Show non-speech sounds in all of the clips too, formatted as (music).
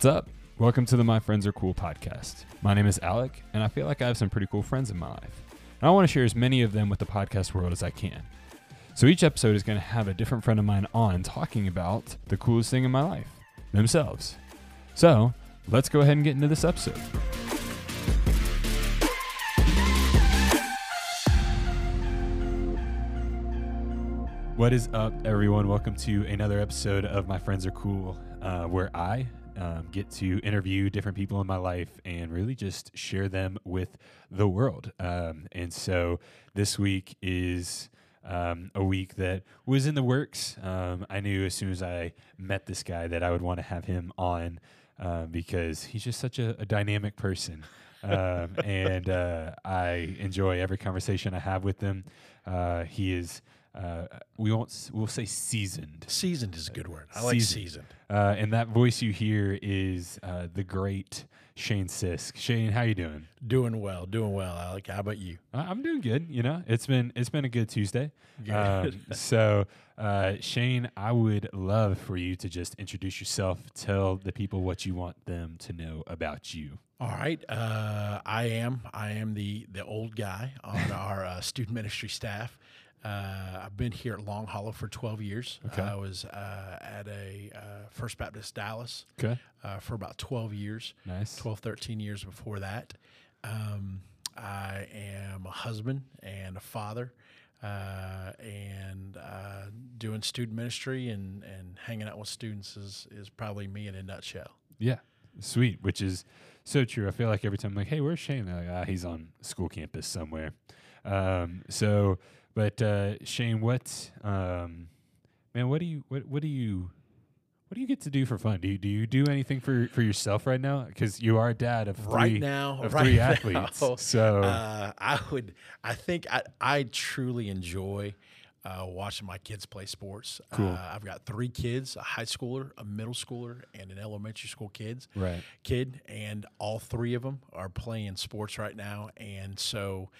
What's up? Welcome to the My Friends Are Cool podcast. My name is Alec, and I feel like I have some pretty cool friends in my life. And I want to share as many of them with the podcast world as I can. So each episode is going to have a different friend of mine on talking about the coolest thing in my life themselves. So let's go ahead and get into this episode. What is up, everyone? Welcome to another episode of My Friends Are Cool, uh, where I um, get to interview different people in my life and really just share them with the world. Um, and so this week is um, a week that was in the works. Um, I knew as soon as I met this guy that I would want to have him on uh, because he's just such a, a dynamic person. um, and uh, I enjoy every conversation I have with him. Uh, he is uh, we won't we'll say seasoned. Seasoned is a good word. I like Seasoned. Uh, and that voice you hear is uh, the great Shane Sisk. Shane, how you doing? Doing well, doing well, Alec. How about you? I'm doing good. You know, it's been it's been a good Tuesday. Good. Um, (laughs) so, uh, Shane, I would love for you to just introduce yourself. Tell the people what you want them to know about you. All right. Uh, I am. I am the the old guy on (laughs) our uh, student ministry staff. Uh, I've been here at Long Hollow for 12 years. Okay. I was uh, at a uh, First Baptist Dallas Okay. uh, for about 12 years, Nice. 12, 13 years before that. Um, I am a husband and a father. Uh, and uh, doing student ministry and, and hanging out with students is, is probably me in a nutshell. Yeah. Sweet. Which is so true. I feel like every time I'm like, hey, where's Shane? They're like, ah, he's on school campus somewhere. Um, so, but uh, Shane, what, um, man, what do you, what, what do you, what do you get to do for fun? Do you, do you do anything for, for yourself right now? Because you are a dad of three, right now, of right three (laughs) now, athletes. So, uh, I would. I think I, I truly enjoy uh, watching my kids play sports. Cool. Uh, I've got three kids: a high schooler, a middle schooler, and an elementary school kids right. kid, and all three of them are playing sports right now. And so,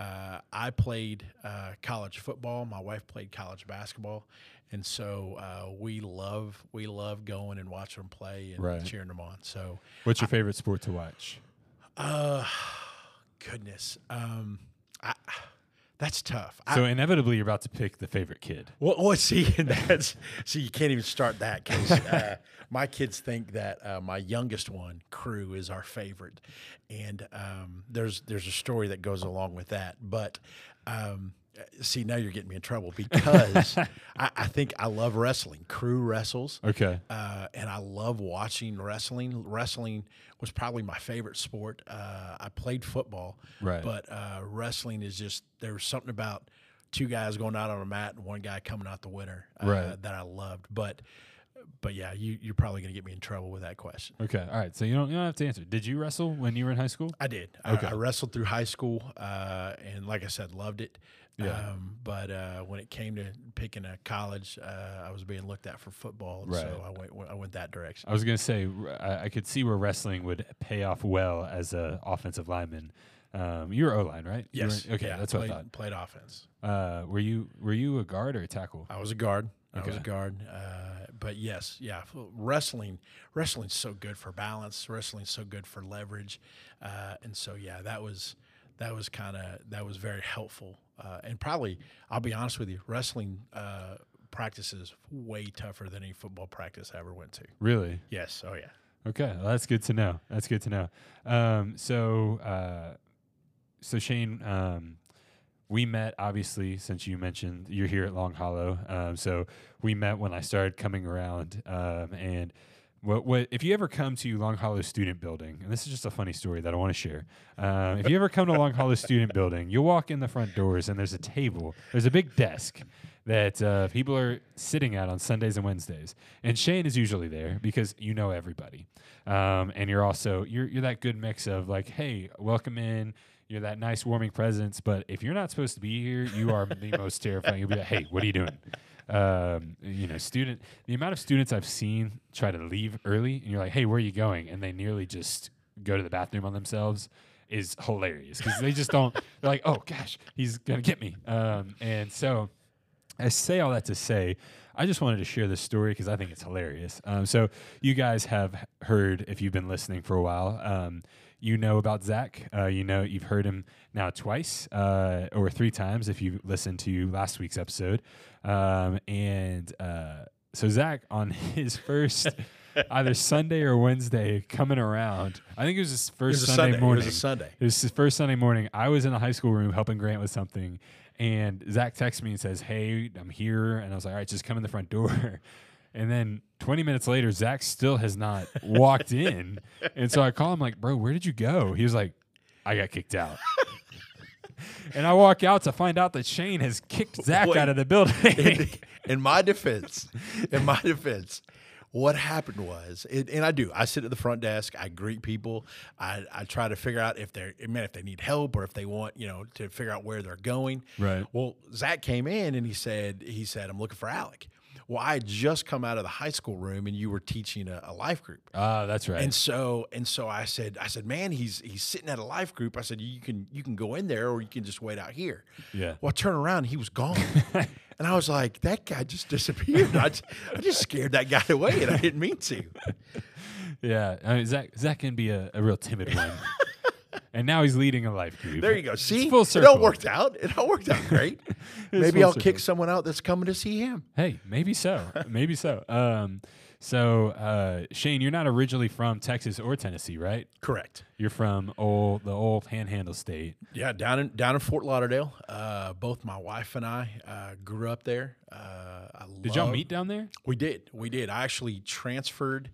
uh, I played uh, college football. My wife played college basketball, and so uh, we love we love going and watching them play and Right. cheering them on. So. What's your favorite sport to watch? Uh, (sighs) goodness. Um, I, that's tough. I, So inevitably, you're about to pick the favorite kid. well, well, see, (laughs) that's see, you can't even start that because uh, my kids think that uh, my youngest one, Crew, is our favorite, and um, there's there's a story that goes along with that. But um, see, now you're getting me in trouble because (laughs) I, I think I love wrestling. Crew wrestles. Okay. uh, and I love watching wrestling. Wrestling was probably my favorite sport. Uh, I played football, Right. but uh, wrestling is just there was something about two guys going out on a mat and one guy coming out the winner uh, Right. that I loved. But but yeah, you you're probably going to get me in trouble with that question. Okay. All right. So you don't you don't have to answer. Did you wrestle when you were in high school? I did. Okay. I, I wrestled through high school, uh, and like I said, loved it. Yeah. Um, but uh, when it came to picking a college, uh, I was being looked at for football, and so I went I went that direction. I was gonna say I could see where wrestling would pay off well as a offensive lineman. Um, you were O line, right? Yes. were- okay, Yeah, that's played, what I thought. Played offense. Uh, were you were you a guard or a tackle? I was a guard. I was a guard. Uh, but yes, yeah, wrestling. Wrestling's so good for balance. Wrestling's so good for leverage. Uh, and so yeah, that was that was kind of that was very helpful. Uh, and probably, I'll be honest with you, wrestling uh, practice is way tougher than any football practice I ever went to. Really? Yes. Oh yeah. Okay, well, that's good to know. That's good to know. Um, so, uh, so Shane, um, we met obviously since you mentioned you're here at Long Hollow. Um, so we met when I started coming around, um, and what what if you ever come to Long Hollow Student Building, and this is just a funny story that I want to share. Um, if you ever come to Long Hollow Student Building, you'll walk in the front doors and there's a table, there's a big desk that uh, people are sitting at on Sundays and Wednesdays, and Shane is usually there because you know everybody, um, and you're also you're you're that good mix of like, hey, welcome in. You're that nice warming presence, but if you're not supposed to be here, you are the most terrifying. You'll be like, "Hey, what are you doing?" Um, you know, student. The amount of students I've seen try to leave early, and you're like, "Hey, where are you going?" and they nearly just go to the bathroom on themselves is hilarious because they just don't. (laughs) They're like, "Oh gosh, he's gonna get me," um, and so I say all that to say, I just wanted to share this story because I think it's hilarious. Um, so you guys have heard if you've been listening for a while. Um, you know about Zach. Uh, you know you've heard him now twice uh, or three times if you listened to last week's episode. Um, and uh, so Zach on (laughs) his first either Sunday or Wednesday coming around. I think it was his first was Sunday, Sunday. morning. It was a Sunday. It was his first Sunday morning. I was in the high school room helping Grant with something, and Zach texts me and says, "Hey, I'm here," and I was like, "All right, just come in the front door." (laughs) And then 20 minutes later, Zach still has not walked (laughs) in, and so I call him like, "Bro, where did you go?" He was like, "I got kicked out." (laughs) and I walk out to find out that Shane has kicked Zach Wait. out of the building. in, in my defense, in my defense, what happened was, it, and I do, I sit at the front desk, I greet people, I, I try to figure out if they're, man, if they need help or if they want, you know, to figure out where they're going. Right. Well, Zach came in and he said, he said, I'm looking for Alec. Well, I had just come out of the high school room and you were teaching a, a life group. Ah, that's right. And so and so I said I said man he's he's sitting at a life group. I said you can you can go in there or you can just wait out here. Yeah. Well, I turned around he was gone. (laughs) and I was like that guy just disappeared. I just, I just scared that guy away and I didn't mean to. yeah, I mean, Zach Zach can be a, a real timid one, and now he's leading a life group. There you go. See, full it circle. all worked out. It all worked out great. (laughs) Maybe I'll kick someone out that's coming to see him. Hey, maybe so. maybe so. Um, so uh, Shane, you're not originally from Texas or Tennessee, right? Correct. You're from old the old Panhandle state. Yeah, down in down in Fort Lauderdale. Uh, both my wife and I uh, grew up there. Uh, I Did y'all meet down there? We did. We did. I actually transferred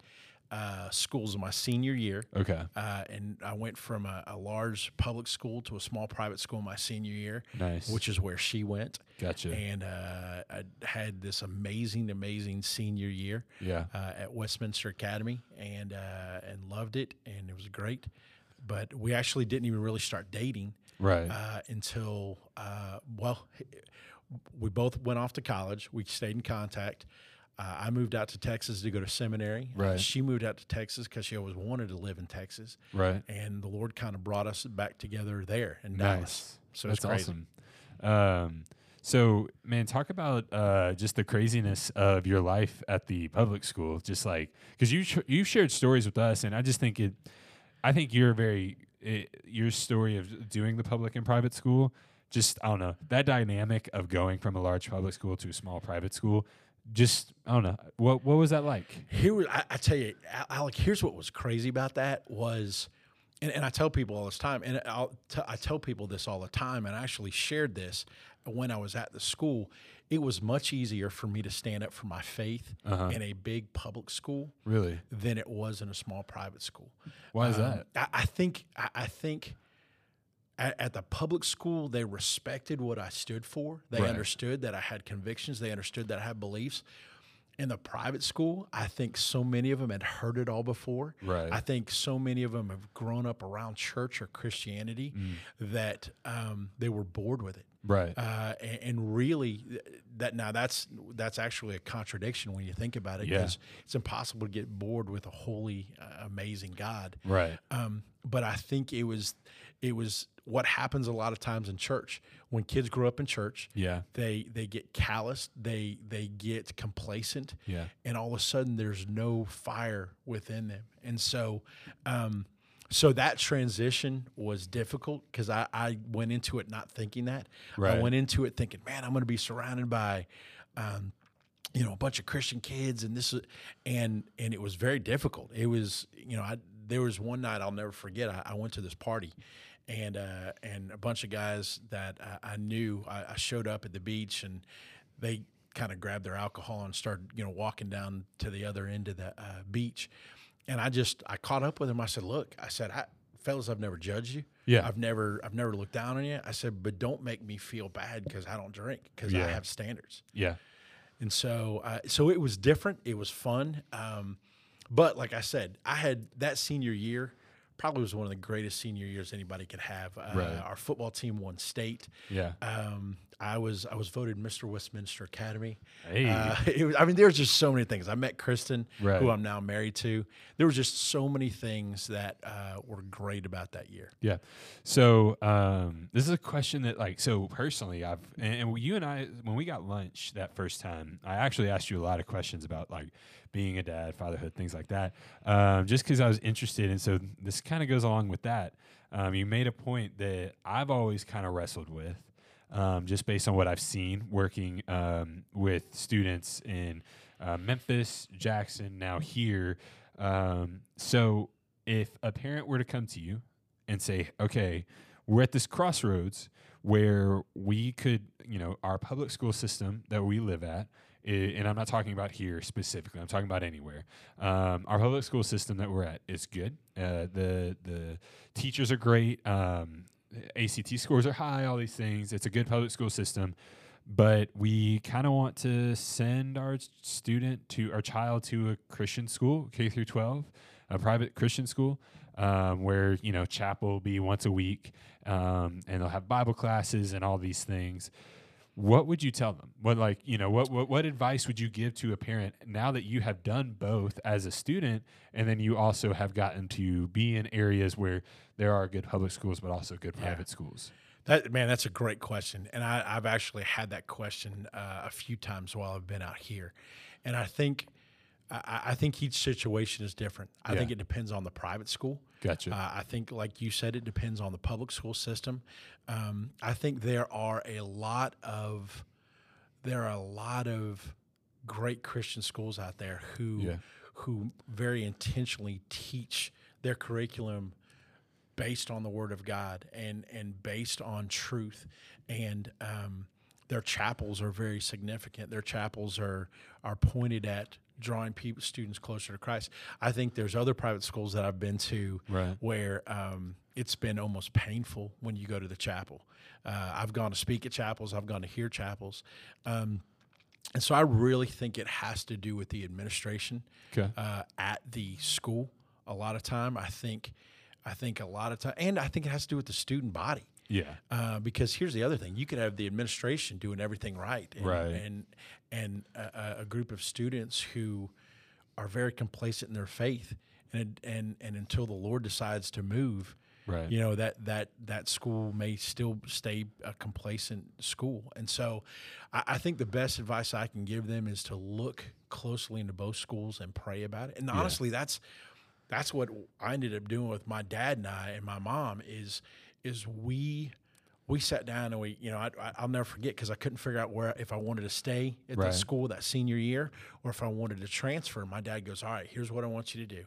uh, schools in my senior year. Okay. Uh, and I went from a, a large public school to a small private school my senior year, Nice. which is where she went. Gotcha. And uh, I had this amazing, amazing senior year Yeah. uh, at Westminster Academy, and uh, and loved it, and it was great. But we actually didn't even really start dating Right. uh, until uh, well, we both went off to college. We stayed in contact. Uh, I moved out to Texas to go to seminary. Uh, Right. she moved out to Texas because she always wanted to live in Texas, right. and the Lord kind of brought us back together there in Dallas. So That's awesome. Um, so man, talk about uh, just the craziness of your life at the public school. Just like because you sh- you shared stories with us, and I just think it. I think you're very it, your story of doing the public and private school. Just I don't know that dynamic of going from a large public school to a small private school. Just I don't know what what was that like? Here, I, I tell you, Al- Alec. Here's what was crazy about that was, and, and I tell people all this time, and I'll t- I tell people this all the time, and I actually shared this when I was at the school. It was much easier for me to stand up for my faith Uh-huh. in a big public school Really? than it was in a small private school. Why is Um, that? I, I think I, I think at, at the public school they respected what I stood for. They Right. understood that I had convictions. They understood that I had beliefs. In the private school, I think so many of them had heard it all before. Right. I think so many of them have grown up around church or Christianity Mm. that um, they were bored with it. Right. Uh, and, and really, that now that's that's actually a contradiction when you think about it, Yeah. because it's impossible to get bored with a holy, uh, amazing God. right. Um, but I think it was it was what happens a lot of times in church when kids grow up in church. Yeah. They they get calloused, they they get complacent, Yeah. and all of a sudden there's no fire within them. And so, um, so that transition was difficult because I, I went into it not thinking that. I went into it thinking, man, I'm going to be surrounded by. Um, you know, a bunch of Christian kids, and this, is- and and it was very difficult. It was, you know, I there was one night I'll never forget. I, I went to this party, and uh, and a bunch of guys that I, I knew. I, I showed up at the beach, and they kind of grabbed their alcohol and started, you know, walking down to the other end of the uh, beach. And I just I caught up with them. I said, "Look," I said, I, "Fellas, I've never judged you. Yeah. I've never I've never looked down on you." I said, "But don't make me feel bad because I don't drink because Yeah. I have standards." Yeah. And so, uh, so it was different. It was fun. Um, but like I said, I had that senior year probably was one of the greatest senior years anybody could have. Uh, Right. Our football team won state. Yeah. Um, I was I was voted Mr. Westminster Academy. Hey. Uh, (laughs) it was, I mean, there was just so many things. I met Kristen, Right. who I'm now married to. There were just so many things that uh, were great about that year. Yeah. So um, this is a question that, like, so personally, I've and, and you and I, when we got lunch that first time, I actually asked you a lot of questions about like being a dad, fatherhood, things like that. Um, just because I was interested, and so this kind of goes along with that. Um, you made a point that I've always kind of wrestled with, um, just based on what I've seen working um, with students in uh, Memphis, Jackson, now here. Um, so if a parent were to come to you and say, okay, we're at this crossroads where we could, you know, our public school system that we live at, and I'm not talking about here specifically. I'm talking about anywhere. Um, our public school system that we're at is good. Uh, the the teachers are great. Um, ACT scores are high. All these things. It's a good public school system, but we kind of want to send our student to our child to a Christian school, K through 12, a private Christian school, um, where you know chapel will be once a week, um, and they'll have Bible classes and all these things. What would you tell them? What like you know what, what what advice would you give to a parent now that you have done both as a student, and then you also have gotten to be in areas where there are good public schools, but also good Yeah. private schools. That man, that's a great question, and I, I've actually had that question uh, a few times while I've been out here, and I think I, I think each situation is different. I Yeah. think it depends on the private school. Gotcha. Uh, I think, like you said, it depends on the public school system. Um, I think there are a lot of there are a lot of great Christian schools out there who Yeah. who very intentionally teach their curriculum based on the Word of God and and based on truth, and um, their chapels are very significant. Their chapels are are pointed at drawing people students closer to Christ. I think there's other private schools that I've been to Right. where um, it's been almost painful when you go to the chapel. Uh, I've gone to speak at chapels. I've gone to hear chapels. Um, and so I really think it has to do with the administration Okay. uh, at the school. A lot of time, I think, I think a lot of time, and I think it has to do with the student body. Yeah. Uh, because here's the other thing: you could have the administration doing everything right, and, Right. and and a, a group of students who are very complacent in their faith, and and and until the Lord decides to move, Right. you know that that that school may still stay a complacent school and so I, I think the best advice i can give them is to look closely into both schools and pray about it and honestly that's that's what i ended up doing with my dad and i and my mom is is we we sat down and we you know I, I, i'll never forget because i couldn't figure out where if i wanted to stay at Right. the school that senior year or if i wanted to transfer my dad goes all right here's what i want you to do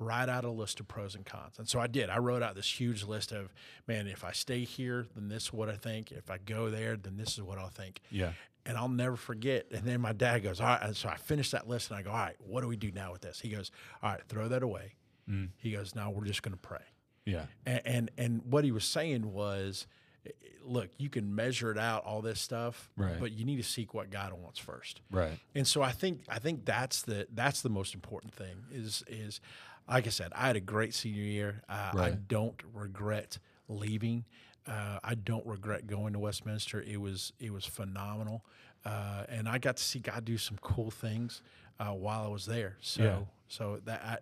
write out a list of pros and cons. And so I did. I wrote out this huge list of, man, if I stay here, then this is what I think. If I go there, then this is what I'll think. Yeah. And I'll never forget. And then my dad goes, all right. And so I finished that list and I go, all right, what do we do now with this? He goes, all right, throw that away. Mm. He goes, now we're just going to pray. Yeah. And, and and what he was saying was, eh, look, you can measure it out, all this stuff, Right. but you need to seek what God wants first. Right. And so I think I think that's the that's the most important thing is is like I said, I had a great senior year. Uh, I don't regret leaving. Uh, I don't regret going to Westminster. It was it was phenomenal, uh, and I got to see God do some cool things uh, while I was there. So Yeah. So that I,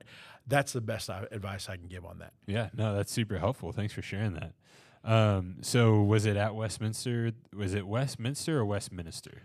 that's the best I, advice I can give on that. Yeah, no, that's super helpful. Thanks for sharing that. Um, so was it at Westminster? Was it Westminster or Westminster?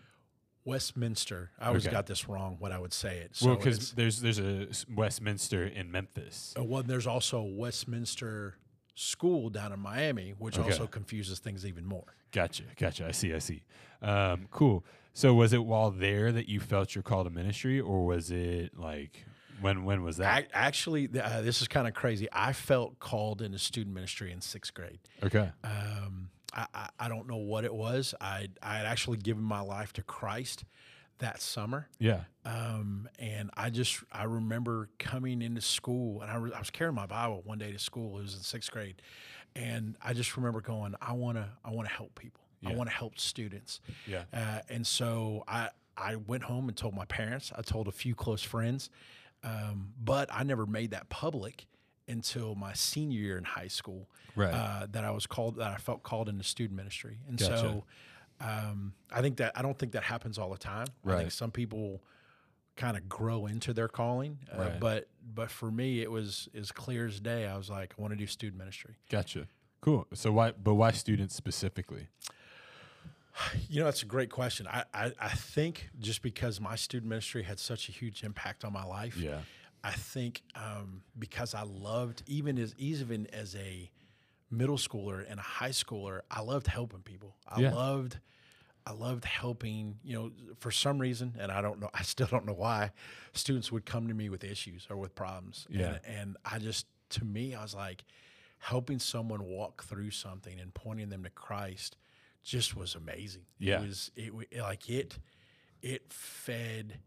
Westminster. I always Okay. got this wrong when I would say it. So well, because there's there's a Westminster in Memphis. Uh, well, there's also Westminster School down in Miami, which Okay. also confuses things even more. Gotcha, gotcha. I see, I see. Um, cool. So was it while there that you felt your call to ministry, or was it like when when was that? Ac actually, uh, this is kind of crazy. I felt called into student ministry in sixth grade. okay. Um, I, I, I don't know what it was. I I had actually given my life to Christ that summer. Yeah. Um, and I just I remember coming into school, and I, was- I was carrying my Bible one day to school. It was in sixth grade, and I just remember going, I want to I want to help people. I want to help students. Yeah. Uh, and so I I went home and told my parents. I told a few close friends, um, but I never made that public until my senior year in high school. Right. Uh, that I was called that I felt called into student ministry, and Gotcha. so um, I think that I don't think that happens all the time. I Right. think some people kind of grow into their calling, uh, Right. but but for me, it was as clear as day. I was like, I want to do student ministry. Gotcha. Cool. So why? But why students specifically? You know, that's a great question. I, I, I think just because my student ministry had such a huge impact on my life, Yeah. I think um, because I loved even as even as a middle schooler and a high schooler, I loved helping people. I Yeah. loved I loved helping. You know, for some reason, and I don't know, (laughs) I still don't know why, students would come to me with issues or with problems. Yeah. and, and I just to me, I was like helping someone walk through something and pointing them to Christ just was amazing. Yeah. It was it like it it fed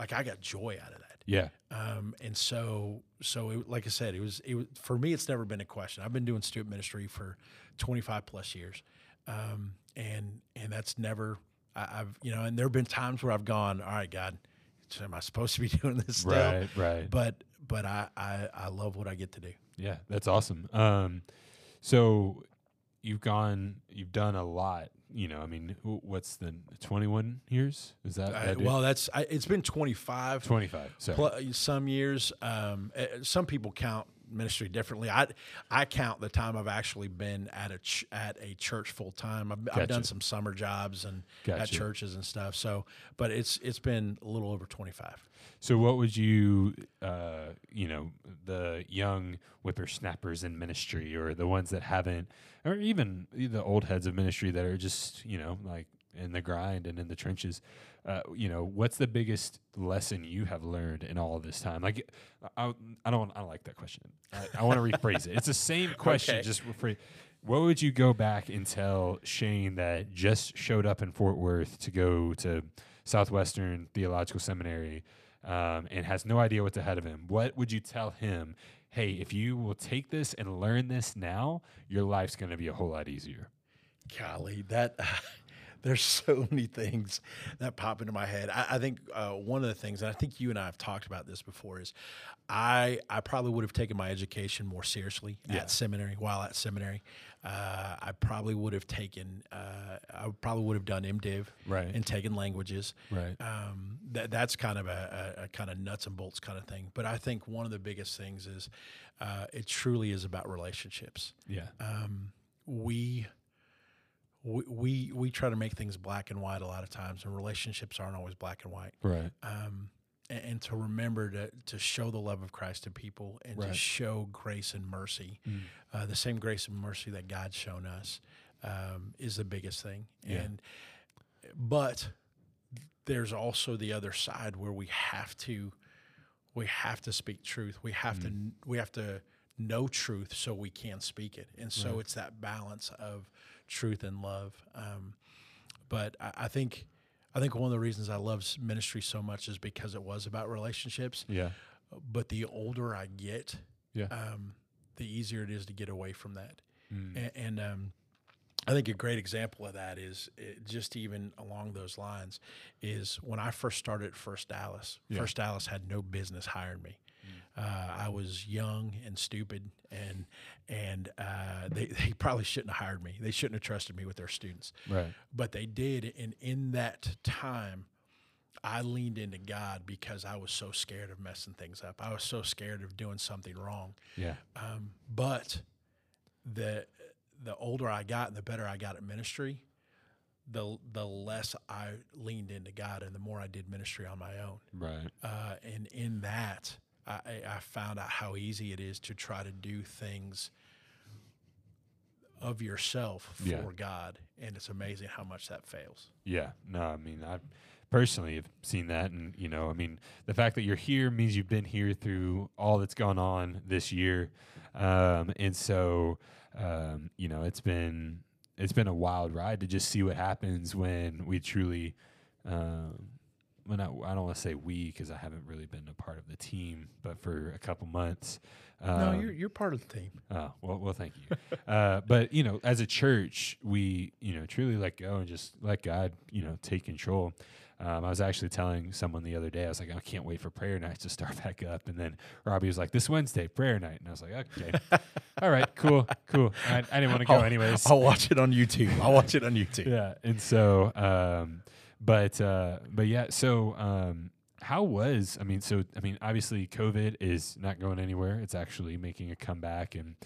like I got joy out of that. Yeah. Um, and so, so it, like I said, it was, it was, for me, it's never been a question. I've been doing student ministry for 25 plus years. Um, and, and that's never, I, I've, you know, and there've been times where I've gone, all right, God, am I supposed to be (laughs) doing this still? Right. Right. But, but I, I, I love what I get to do. Yeah, that's awesome. Um, so you've gone, you've done a lot. You know, I mean, what's the twenty-one years? Is that, I, that it? well, that's, I, it's been 25 twenty-five? Sorry. Pl- some years, um, uh, some people count ministry differently. I I count the time I've actually been at a ch- at a church full time. I've, I've done some summer jobs and at churches and stuff. So, but it's it's been a little over twenty five. So, what would you, uh, you know, the young whippersnappers in ministry, or the ones that haven't, or even the old heads of ministry that are just, you know, like in the grind and in the trenches, uh, you know, what's the biggest lesson you have learned in all of this time? Like, I, I don't, I don't like that question. I, I want to rephrase it. It's the same (laughs) question, Okay. just rephrase. What would you go back and tell Shane that just showed up in Fort Worth to go to Southwestern Theological Seminary um, and has no idea what's ahead of him? What would you tell him? Hey, if you will take this and learn this now, your life's going to be a whole lot easier. Golly, that (laughs) there's (laughs) so many things that pop into my head. I, I think uh, one of the things, and I think you and I have talked about this before, is I I probably would have taken my education more seriously Yeah. at seminary. While at seminary, uh, I probably would have taken. Uh, I probably would have done MDiv Right. and taken languages. Right. Um, that that's kind of a, a, a kind of nuts and bolts kind of thing. But I think one of the biggest things is uh, it truly is about relationships Yeah. um, we, we we we try to make things black and white a lot of times, and relationships aren't always black and white. Right. Um, and, and to remember to to show the love of Christ to people, and Right. to show grace and mercy, Mm. uh, the same grace and mercy that God's shown us, um, is the biggest thing. Yeah. And but there's also the other side where we have to we have to speak truth. We have to we have to know truth so we can speak it. And so Right. it's that balance of truth and love. Um, but I, I think I think one of the reasons I love ministry so much is because it was about relationships. Yeah. But the older I get, Yeah. um, the easier it is to get away from that. Mm. And, and um, I think a great example of that is it, just even along those lines is when I first started First Dallas. Yeah. First Dallas had no business hiring me. Uh, I was young and stupid, and and uh, they (laughs) they probably shouldn't have hired me. They shouldn't have trusted me with their students, Right. but they did. And in that time, I leaned into God because I was so scared of messing things up. I was so scared of doing something wrong. Yeah. Um, but the the older I got and the better I got at ministry, the the less I leaned into God and the more I did ministry on my own. Right. Uh, and in that, I, I found out how easy it is to try to do things of yourself for Yeah. God, and it's amazing how much that fails. Yeah, no, I mean, I personally have seen that, and you know, I mean, the fact that you're here means you've been here through all that's gone on this year, um, and so, um, you know, it's been it's been a wild ride to just see what happens when we truly, um, when I, I don't want to say we because I haven't really been a part of the team, but for a couple months. no, um, you're you're part of the team. Oh well, well, thank you. (laughs) uh, but you know, as a church, we you know truly let go and just let God you know take control. Um, I was actually telling someone the other day, I was like, I can't wait for prayer nights to start (laughs) back up. And then Robbie was like, this Wednesday, prayer night. And I was like, okay, (laughs) all right, cool, cool. I, I didn't want to go I'll- anyways. I'll watch it on YouTube. I'll watch it on YouTube. yeah. And so, um, but, uh, but yeah, so, um, how was, I mean, so, I mean, obviously COVID is not going anywhere. It's actually making a comeback and,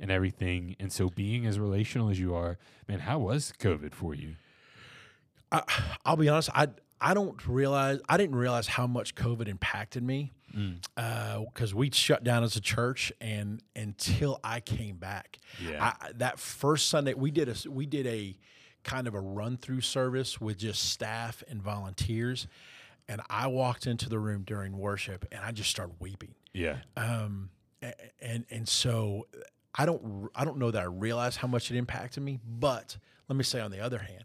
and everything. And so being as relational as you are, man, how was COVID for you? I, I'll be honest. I I don't realize I didn't realize how much COVID impacted me because we shut down as a church, and until I came back, Yeah. I, that first Sunday we did a we did a kind of a run through service with just staff and volunteers, and I walked into the room during worship and I just started weeping Yeah. um, and and so I don't I don't know that I realized how much it impacted me, but let me say on the other hand,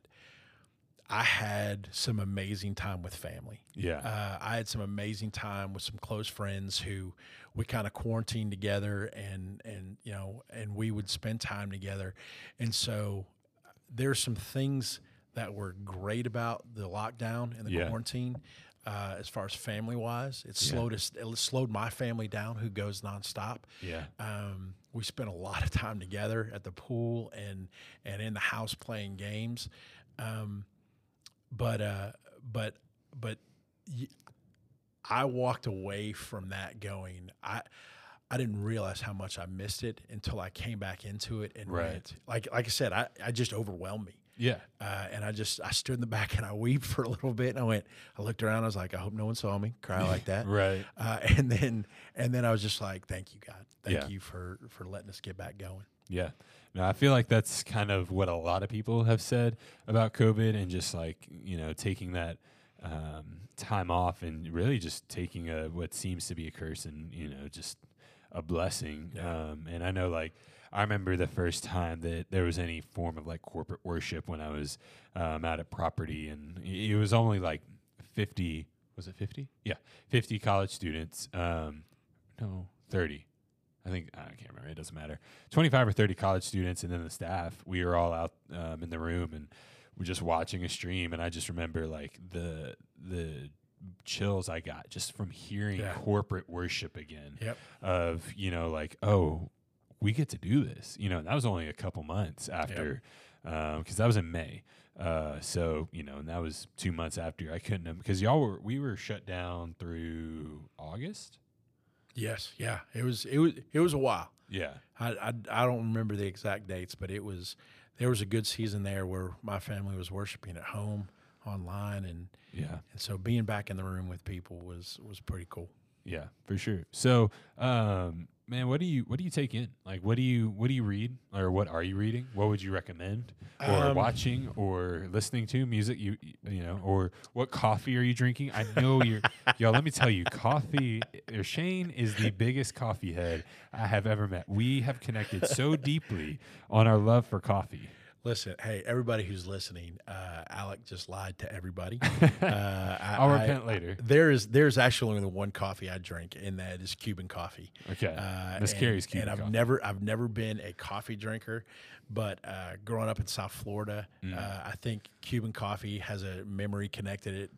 I had some amazing time with family. Yeah. Uh, I had some amazing time with some close friends who we kind of quarantined together, and and you know, and we would spend time together, and so there's some things that were great about the lockdown and the Yeah. quarantine. Uh, as far as family wise, it Yeah. slowed us. It slowed my family down, who goes nonstop. yeah. Um, we spent a lot of time together at the pool and and in the house playing games. Um, but uh, but but y- I walked away from that going. I I didn't realize how much I missed it until I came back into it and Right. went like like I said, I, I just overwhelmed me. Yeah. Uh, and I just I stood in the (laughs) back and I wept for a little bit and I went I looked around I was like I hope no one saw me cry like that (laughs) Right. uh, and then and then I was just like, "Thank you, God. Thank Yeah. you for for letting us get back going." Yeah. No, I feel like that's kind of what a lot of people have said about COVID and just like, you know, taking that um, time off and really just taking a what seems to be a curse and, you know, just a blessing. Yeah. Um, and I know like I remember the first time that there was any form of like corporate worship when I was um, out at property and it was only like 50 was it 50? Yeah, 50 college students. Um, no, 30. I think I can't remember. It doesn't matter. Twenty-five or thirty college students, and then the staff. We were all out um, in the room, and we're just watching a stream. And I just remember like the the chills I got just from hearing Yeah. corporate worship again. Yep. Of you know, like oh, we get to do this. You know, and that was only a couple months after, because that was in May. Uh, so you know, and that was two months after I couldn't have because y'all were we were shut down through August. Yes, yeah. It was it was it was a while. Yeah. I I, I don't remember the exact dates, but it was there was a good season there where my family was worshiping at home, online, and Yeah. and so being back in the room with people was was pretty cool. Yeah, for sure. So, um, man, what do you what do you take in? Like, what do you what do you read, or what are you reading? What would you recommend, or Um, watching, or listening to music? You you know, or what coffee are you drinking? I know you're, (laughs) y'all. Let me tell you, coffee. Or Shane is the biggest coffee head I have ever met. We have connected so deeply on our love for coffee. Listen, hey, everybody who's listening, uh, Alec just lied to everybody. (laughs) Uh, I, I'll I- repent later. There is there's actually only one coffee I drink, and that is Cuban coffee. Okay, Uh, Miss Carrie's Cuban and I've coffee. never I've never been a coffee drinker, but uh, growing up in South Florida, Mm. uh, I think Cuban coffee has a memory connected it.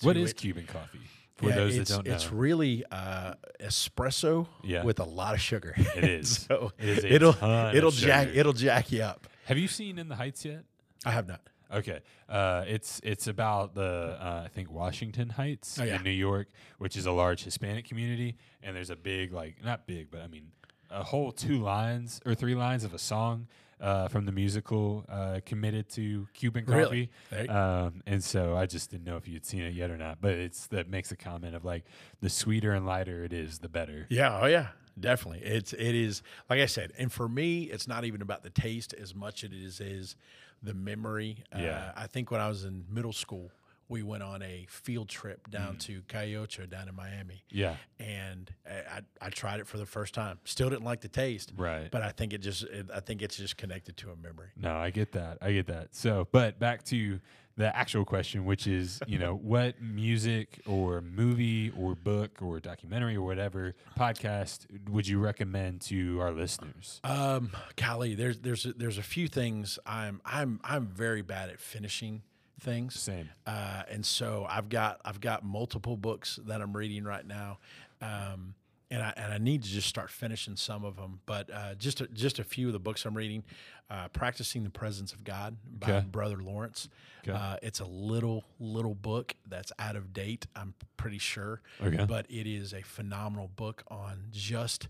To What is it. Cuban coffee? For Yeah, those that don't know, it's really uh, espresso Yeah. with a lot of sugar. It (laughs) is. so It is it'll it'll jack sugar. it'll jack you up. Have you seen In the Heights yet? I have not. Okay, uh, it's it's about the uh, I think Washington Heights Oh, yeah. in New York, which is a large Hispanic community, and there's a big like not big, but I mean a whole two lines or three lines of a song uh, from the musical uh, committed to Cuban coffee. Really? Um, and so I just didn't know if you'd seen it yet or not, but it's that makes a comment of like the sweeter and lighter it is, the better. Yeah, oh yeah, definitely. It's it is like I said, and for me, it's not even about the taste as much as it is is the memory. Yeah. Uh, I think when I was in middle school, we went on a field trip Mm. down to Calle Ocho down in Miami, Yeah, and I, I I tried it for the first time. Still didn't like the taste, right. but I think it just it, I think it's just connected to a memory. No, I get that. I get that. So, but back to the actual question, which is, you know, (laughs) what music or movie or book or documentary or whatever podcast would you recommend to our listeners? Um, golly, there's there's a, there's a few things I'm I'm I'm very bad at finishing things. Same. uh, and so I've got I've got multiple books that I'm reading right now, um, and I and I need to just start finishing some of them. But uh, just a, just a few of the books I'm reading, uh, practicing the presence of God by Okay. Brother Lawrence. Okay. Uh, it's a little little book that's out of date. I'm pretty sure, Okay. but it is a phenomenal book on just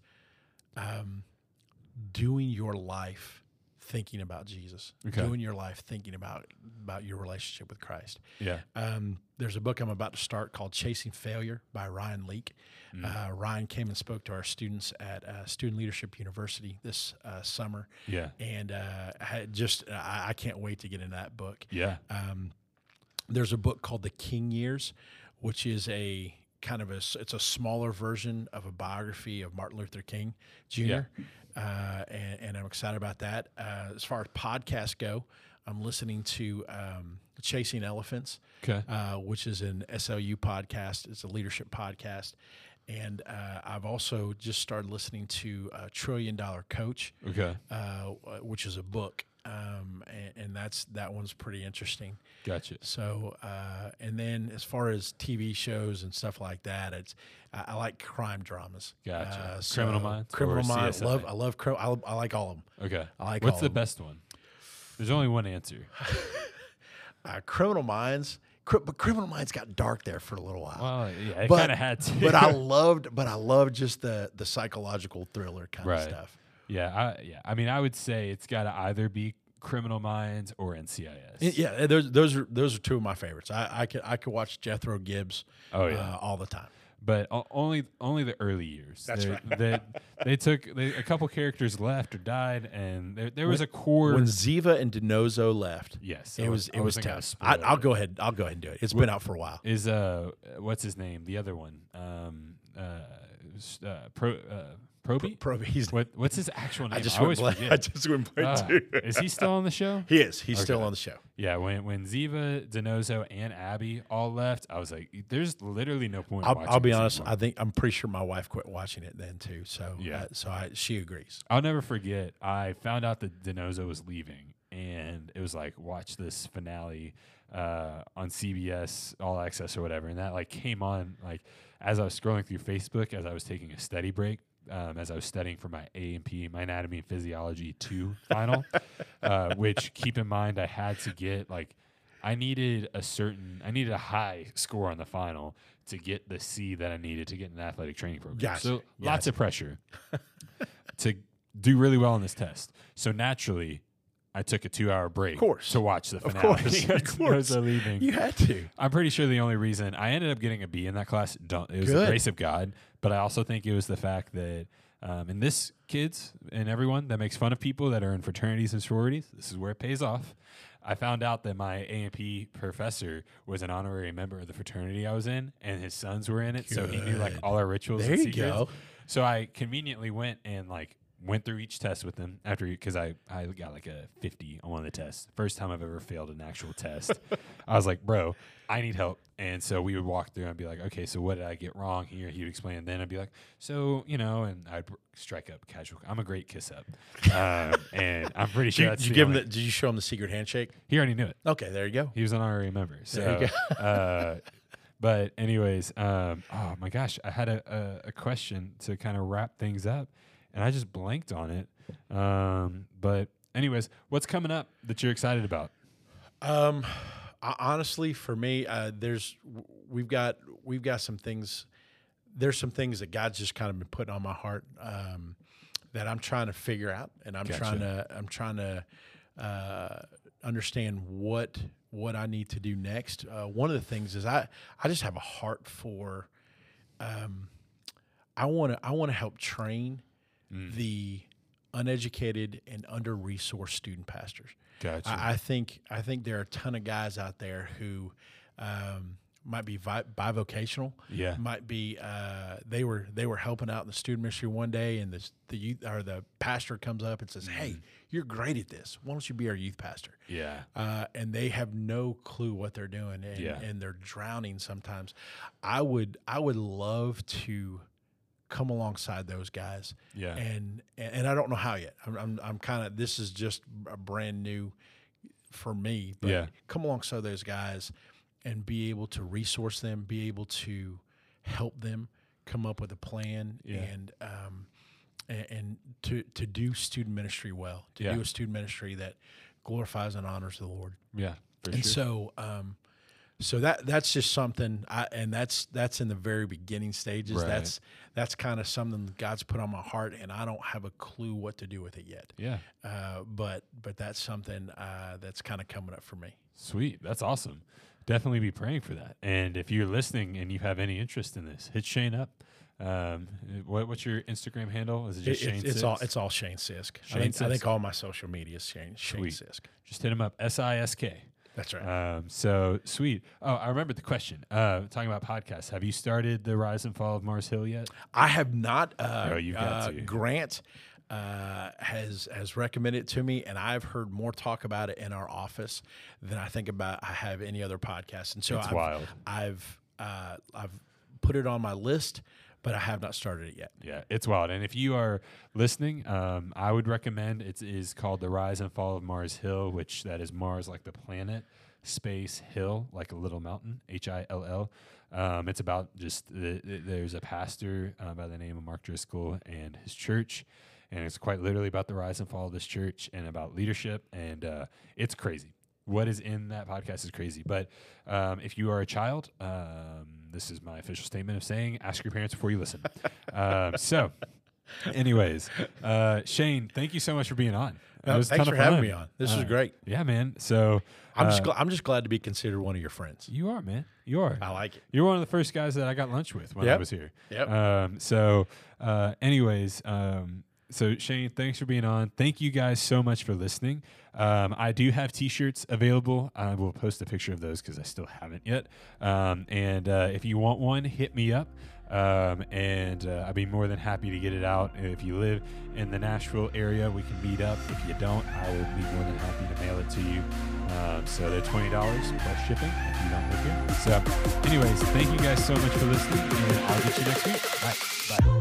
um, doing your life thinking about Jesus, Okay. doing your life thinking about about your relationship with Christ. Yeah. Um, there's a book I'm about to start called Chasing Failure by Ryan Leak. Mm. Uh, Ryan came and spoke to our students at uh, Student Leadership University this uh, summer, Yeah. and uh, I had just I, I can't wait to get in that book. Yeah. Um, there's a book called The King Years, which is a kind of a it's a smaller version of a biography of Martin Luther King Jr. Yeah. Uh, and, and I'm excited about that. Uh, as far as podcasts go, I'm listening to um, Chasing Elephants, Okay. uh, which is an SLU podcast. It's a leadership podcast. And uh, I've also just started listening to uh, Trillion Dollar Coach, Okay. uh, which is a book, um, and, and that's that one's pretty interesting. Gotcha. So, uh, and then as far as TV shows and stuff like that, it's I, I like crime dramas. Gotcha. Uh, Criminal Minds Criminal Minds. CSI? Love. I love. I, I like all of them. Okay. I like What's the best one? There's only one answer. (laughs) Uh, Criminal Minds. Cri- but Criminal Minds got dark there for a little while. Well, yeah, it kind of had to. but I (laughs) loved. But I loved just the the psychological thriller kind Right. of stuff. Yeah, I, yeah. I mean, I would say it's got to either be Criminal Minds or NCIS. Yeah, those those are those are two of my favorites. I I could I could watch Jethro Gibbs. Oh, yeah. uh, all the time. but o- only only the early years. That's they, right. They, (laughs) they took they, a couple characters left or died, and there, there was a core. When Ziva and DiNozzo left, yes, it was it was wasn't tough. I, it. I'll go ahead. I'll go ahead and do it. It's been out for a while. Is uh, what's his name? The other one. Um, uh, uh pro uh, Probie. Probably he's. what what's his actual name? I just always went blank. I just went blank Ah, too. is he still on the show? He is. He's still on the show. Yeah, when when Ziva, DiNozzo, and Abby all left, I was like, "There's literally no point." I'll, watching I'll be honest. anymore. I think I'm pretty sure my wife quit watching it then too. So Yeah. uh, so I, she agrees. I'll never forget. I found out that DiNozzo was leaving, and it was like, watch this finale uh, on CBS All Access or whatever, and that like came on like as I was scrolling through Facebook as I was taking a study break. Um, as I was studying for my A and P, my anatomy and physiology two final, uh, (laughs) which keep in mind I had to get like I needed a certain I needed a high score on the final to get the C that I needed to get an athletic training program. Gotcha, So lots of pressure (laughs) to do really well on this test. So naturally, I took a two-hour break of course. to watch the finale. Of course, (laughs) of (laughs) course. leaving. You had to. I'm pretty sure the only reason I ended up getting a B in that class, don't, it was the grace of God. But I also think it was the fact that, um, and this kids and everyone that makes fun of people that are in fraternities and sororities, this is where it pays off. I found out that my A&P professor was an honorary member of the fraternity I was in, and his sons were in it, so he knew like all our rituals. There and you secrets. go. So I conveniently went and like went through each test with them after because I I got like a 50 on one of the tests. First time I've ever failed an actual test. (laughs) I was like, bro, I need help. And so we would walk through and be like, okay, so what did I get wrong here? He would explain. And then I'd be like, so you know, and I'd strike up casual. I'm a great kiss up, (laughs) um, and I'm pretty sure did you give him the, Did you show him the secret handshake? He already knew it. Okay, there you go. He was an honorary member. So, There you (laughs) uh, but anyways, um, oh my gosh, I had a, a, a question to kind of wrap things up, and I just blanked on it. Um, but anyways, what's coming up that you're excited about? Um, I, honestly, for me, uh, there's we've got we've got some things. There's some things that God's just kind of been putting on my heart um, that I'm trying to figure out, and I'm Gotcha. trying to I'm trying to uh, understand what what I need to do next. Uh, one of the things is I I just have a heart for. Um, I want to I want to help train the uneducated and under resourced student pastors. Gotcha. I, I think I think there are a ton of guys out there who um, might be vi- bivocational. Yeah. might be. Uh, they were they were helping out in the student ministry one day, and the the youth or the pastor comes up and says, Mm. "Hey, you're great at this. Why don't you be our youth pastor?" yeah. uh, and they have no clue what they're doing, and, Yeah. and they're drowning sometimes. I would I would love to come alongside those guys, Yeah. and and I don't know how yet. I'm I'm, I'm kind of this is just a brand new for me, but Yeah. come alongside those guys and be able to resource them, be able to help them come up with a plan Yeah. and um and, and to to do student ministry well, to Yeah. do a student ministry that glorifies and honors the Lord. Yeah. For And sure. so, um, so that that's just something I, and that's that's in the very beginning stages Right. that's that's kind of something god's put on my heart and i don't have a clue what to do with it yet Yeah. uh, but but that's something uh, that's kind of coming up for me Sweet. That's awesome. Definitely be praying for that. And if you're listening and you have any interest in this, hit Shane up. Um, what, what's your Instagram handle? Is it It- just it's, Shane? it's all it's all shane sisk Shane I, think, I think all my social media is shane, shane Sweet. sisk just hit him up. S I S K. that's right Um, so sweet. Oh, I remember the question. Uh, talking about podcasts. Have you started the Rise and Fall of Mars Hill yet? I have not. Uh, Oh, you've got uh, to. Grant uh, has has recommended it to me, and I've heard more talk about it in our office than I think about I have any other podcast. And so It's I've, wild. I've uh, I've put it on my list, but I have not started it yet. Yeah, it's wild. And if you are listening, um, I would recommend it is called The Rise and Fall of Mars Hill, which that is Mars like the planet, space hill like a little mountain, H I L L. Um, it's about just the, the- there's a pastor uh, by the name of Mark Driscoll and his church, and it's quite literally about the rise and fall of this church and about leadership, and uh, it's crazy. What is in that podcast is crazy. But um, if you are a child, um, this is my official statement of saying ask your parents before you listen. (laughs) um, so, anyways, uh, Shane, thank you so much for being on. It No, was thanks for having me on. This Uh, is great. Yeah, man. So I'm just uh, gl- I'm just glad to be considered one of your friends. you are, man. You are. I like it. You're one of the first guys that I got lunch with when I was here. Yep. Um, so, uh, anyways, um, so Shane, thanks for being on. Thank you guys so much for listening. Um, I do have T-shirts available. I will post a picture of those because I still haven't yet. Um, and uh, if you want one, hit me up. Um, and uh, I'd be more than happy to get it out. If you live in the Nashville area, we can meet up. If you don't, I will be more than happy to mail it to you. Um, so they're twenty dollars plus shipping if you don't live here. So, anyways, thank you guys so much for listening, and I'll get you next week. Bye. Bye.